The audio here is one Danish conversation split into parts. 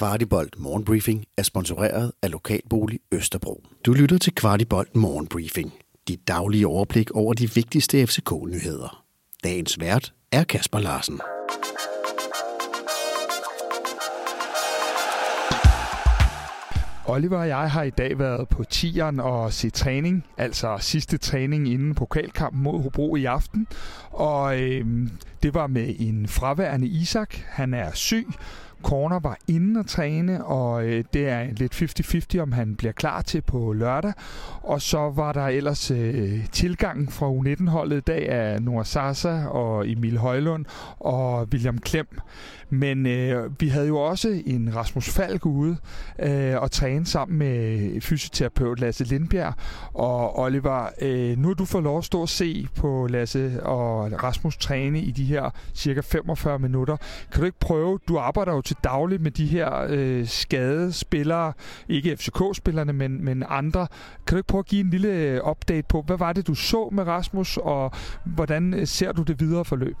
Kvartibolt Morgenbriefing er sponsoreret af Lokalbolig Østerbro. Du lytter til Kvartibolt Morgenbriefing. Dit daglige overblik over de vigtigste FCK-nyheder. Dagens vært er Kasper Larsen. Oliver og jeg har i dag været på Tieren og se træning, altså sidste træning inden pokalkampen mod Hobro i aften. Og øh, det var med en fraværende Isak. Han er syg, Corner var inde at træne, og øh, det er lidt 50-50, om han bliver klar til på lørdag. Og så var der ellers øh, tilgang fra U19-holdet i dag af Noah Sasa og Emil Højlund og William Klem. Men øh, vi havde jo også en Rasmus Falk ude øh, og træne sammen med fysioterapeut Lasse Lindbjerg. Og Oliver, øh, nu har du fået lov at stå og se på Lasse og Rasmus træne i de her cirka 45 minutter. Kan du ikke prøve, du arbejder jo til daglig med de her øh, skadespillere, ikke FCK-spillerne, men, men andre. Kan du ikke prøve at give en lille øh, update på, hvad var det, du så med Rasmus, og hvordan øh, ser du det videre forløb?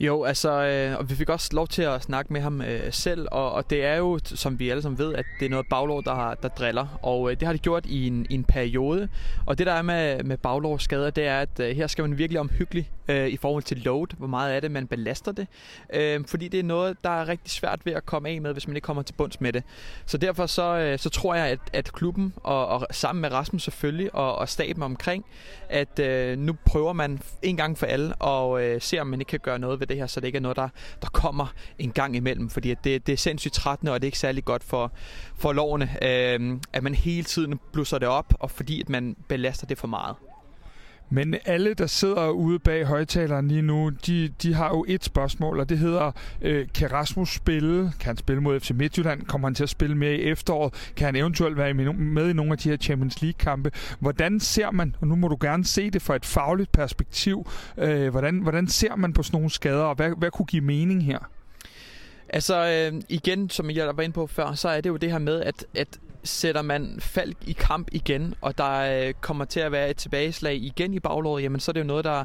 Jo, altså, øh, og vi fik også lov til at snakke med ham øh, selv, og, og det er jo, som vi alle sammen ved, at det er noget baglov, der, der driller, og øh, det har det gjort i en, i en periode. Og det der er med, med baglovsskader, det er, at øh, her skal man virkelig omhyggelig øh, i forhold til load, hvor meget af det man belaster det, øh, fordi det er noget, der er rigtig svært ved at komme af med, hvis man ikke kommer til bunds med det. Så derfor så, øh, så tror jeg, at, at klubben, og, og sammen med Rasmus selvfølgelig, og, og staben omkring, at øh, nu prøver man en gang for alle, og øh, ser om man ikke kan gøre noget ved det her, så det ikke er noget, der, der kommer en gang imellem, fordi at det, det er sindssygt trættende, og det er ikke særlig godt for, for lovene, øh, at man hele tiden blusser det op, og fordi at man belaster det for meget. Men alle, der sidder ude bag højtaleren lige nu, de, de har jo et spørgsmål, og det hedder, øh, kan Rasmus spille? Kan han spille mod FC Midtjylland? Kommer han til at spille mere i efteråret? Kan han eventuelt være med i nogle af de her Champions League-kampe? Hvordan ser man, og nu må du gerne se det fra et fagligt perspektiv, øh, hvordan, hvordan ser man på sådan nogle skader, og hvad, hvad kunne give mening her? Altså øh, igen, som jeg var inde på før, så er det jo det her med, at, at sætter man Falk i kamp igen, og der øh, kommer til at være et tilbageslag igen i baglåret, jamen så er det jo noget, der,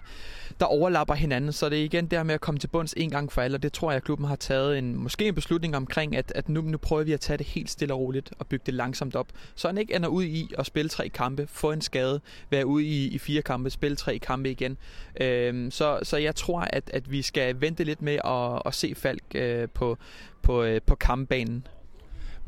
der overlapper hinanden. Så det er igen det med at komme til bunds en gang for alle, og det tror jeg, at klubben har taget en, måske en beslutning omkring, at, at nu, nu prøver vi at tage det helt stille og roligt og bygge det langsomt op, så han ikke ender ud i at spille tre kampe, få en skade, være ude i, i fire kampe, spille tre kampe igen. Øhm, så, så jeg tror, at, at vi skal vente lidt med at, at se Falk øh, på, på, øh, på kampbanen.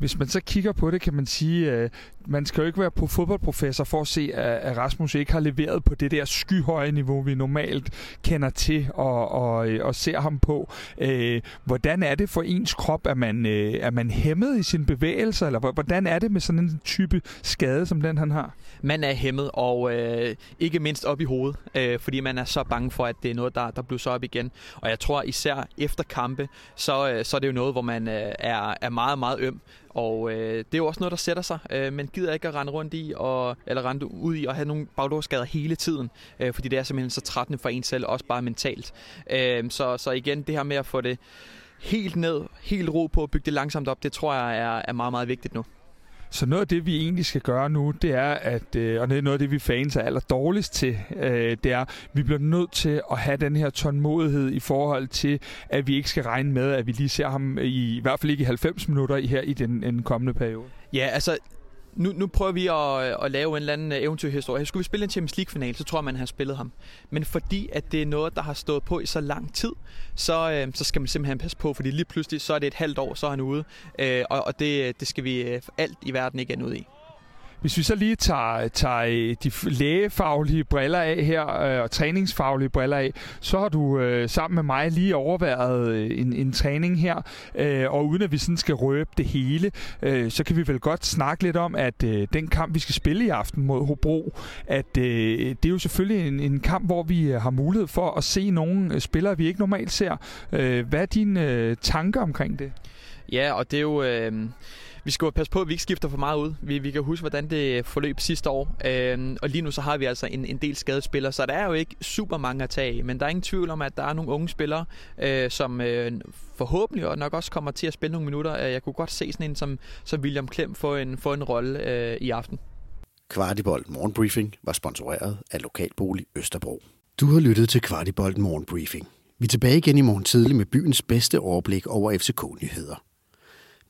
Hvis man så kigger på det, kan man sige, at man skal jo ikke være på fodboldprofessor for at se, at Rasmus ikke har leveret på det der skyhøje niveau, vi normalt kender til og, og, og ser ham på. Øh, hvordan er det for ens krop? Er man, øh, er man hæmmet i sine bevægelser, eller hvordan er det med sådan en type skade, som den han har? Man er hæmmet, og øh, ikke mindst op i hovedet, øh, fordi man er så bange for, at det er noget, der, der blusser op igen. Og jeg tror især efter kampe, så, øh, så er det jo noget, hvor man øh, er, er meget, meget øm. Og øh, det er jo også noget, der sætter sig. Øh, men gider ikke at rende rundt i, og, eller rende ud i og have nogle bagdårsskader hele tiden. Øh, fordi det er simpelthen så trættende for en selv, også bare mentalt. Øh, så, så igen, det her med at få det helt ned, helt ro på at bygge det langsomt op, det tror jeg er, er meget, meget vigtigt nu. Så noget af det, vi egentlig skal gøre nu, det er, at, øh, og det er noget af det, vi fans er aller dårligst til, øh, det er, at vi bliver nødt til at have den her tålmodighed i forhold til, at vi ikke skal regne med, at vi lige ser ham i, i hvert fald ikke i 90 minutter her i den, den kommende periode. Ja, altså nu, nu prøver vi at, at lave en eller anden eventyrhistorie. Skulle vi spille en Champions League-final, så tror man, han har spillet ham. Men fordi at det er noget, der har stået på i så lang tid, så, øh, så skal man simpelthen passe på, fordi lige pludselig så er det et halvt år, så er han ude. Øh, og og det, det skal vi øh, alt i verden ikke ende ud i. Hvis vi så lige tager, tager øh, de lægefaglige briller af her, øh, og træningsfaglige briller af, så har du øh, sammen med mig lige overværet øh, en, en træning her, øh, og uden at vi sådan skal røbe det hele, øh, så kan vi vel godt snakke lidt om, at øh, den kamp, vi skal spille i aften mod Hobro, at øh, det er jo selvfølgelig en, en kamp, hvor vi har mulighed for at se nogle spillere, vi ikke normalt ser. Øh, hvad er dine øh, tanker omkring det? Ja, og det er jo... Øh vi skal jo passe på, at vi ikke skifter for meget ud. Vi, vi kan huske, hvordan det forløb sidste år. Øh, og lige nu så har vi altså en, en del skadespillere, så der er jo ikke super mange at tage Men der er ingen tvivl om, at der er nogle unge spillere, øh, som øh, forhåbentlig og nok også kommer til at spille nogle minutter. Øh, jeg kunne godt se sådan en som, som William Klem få en, få en rolle øh, i aften. Kvartibolt Morgenbriefing var sponsoreret af Lokalbolig Østerbro. Du har lyttet til Kvartibolt Morgenbriefing. Vi er tilbage igen i morgen tidlig med byens bedste overblik over FCK-nyheder.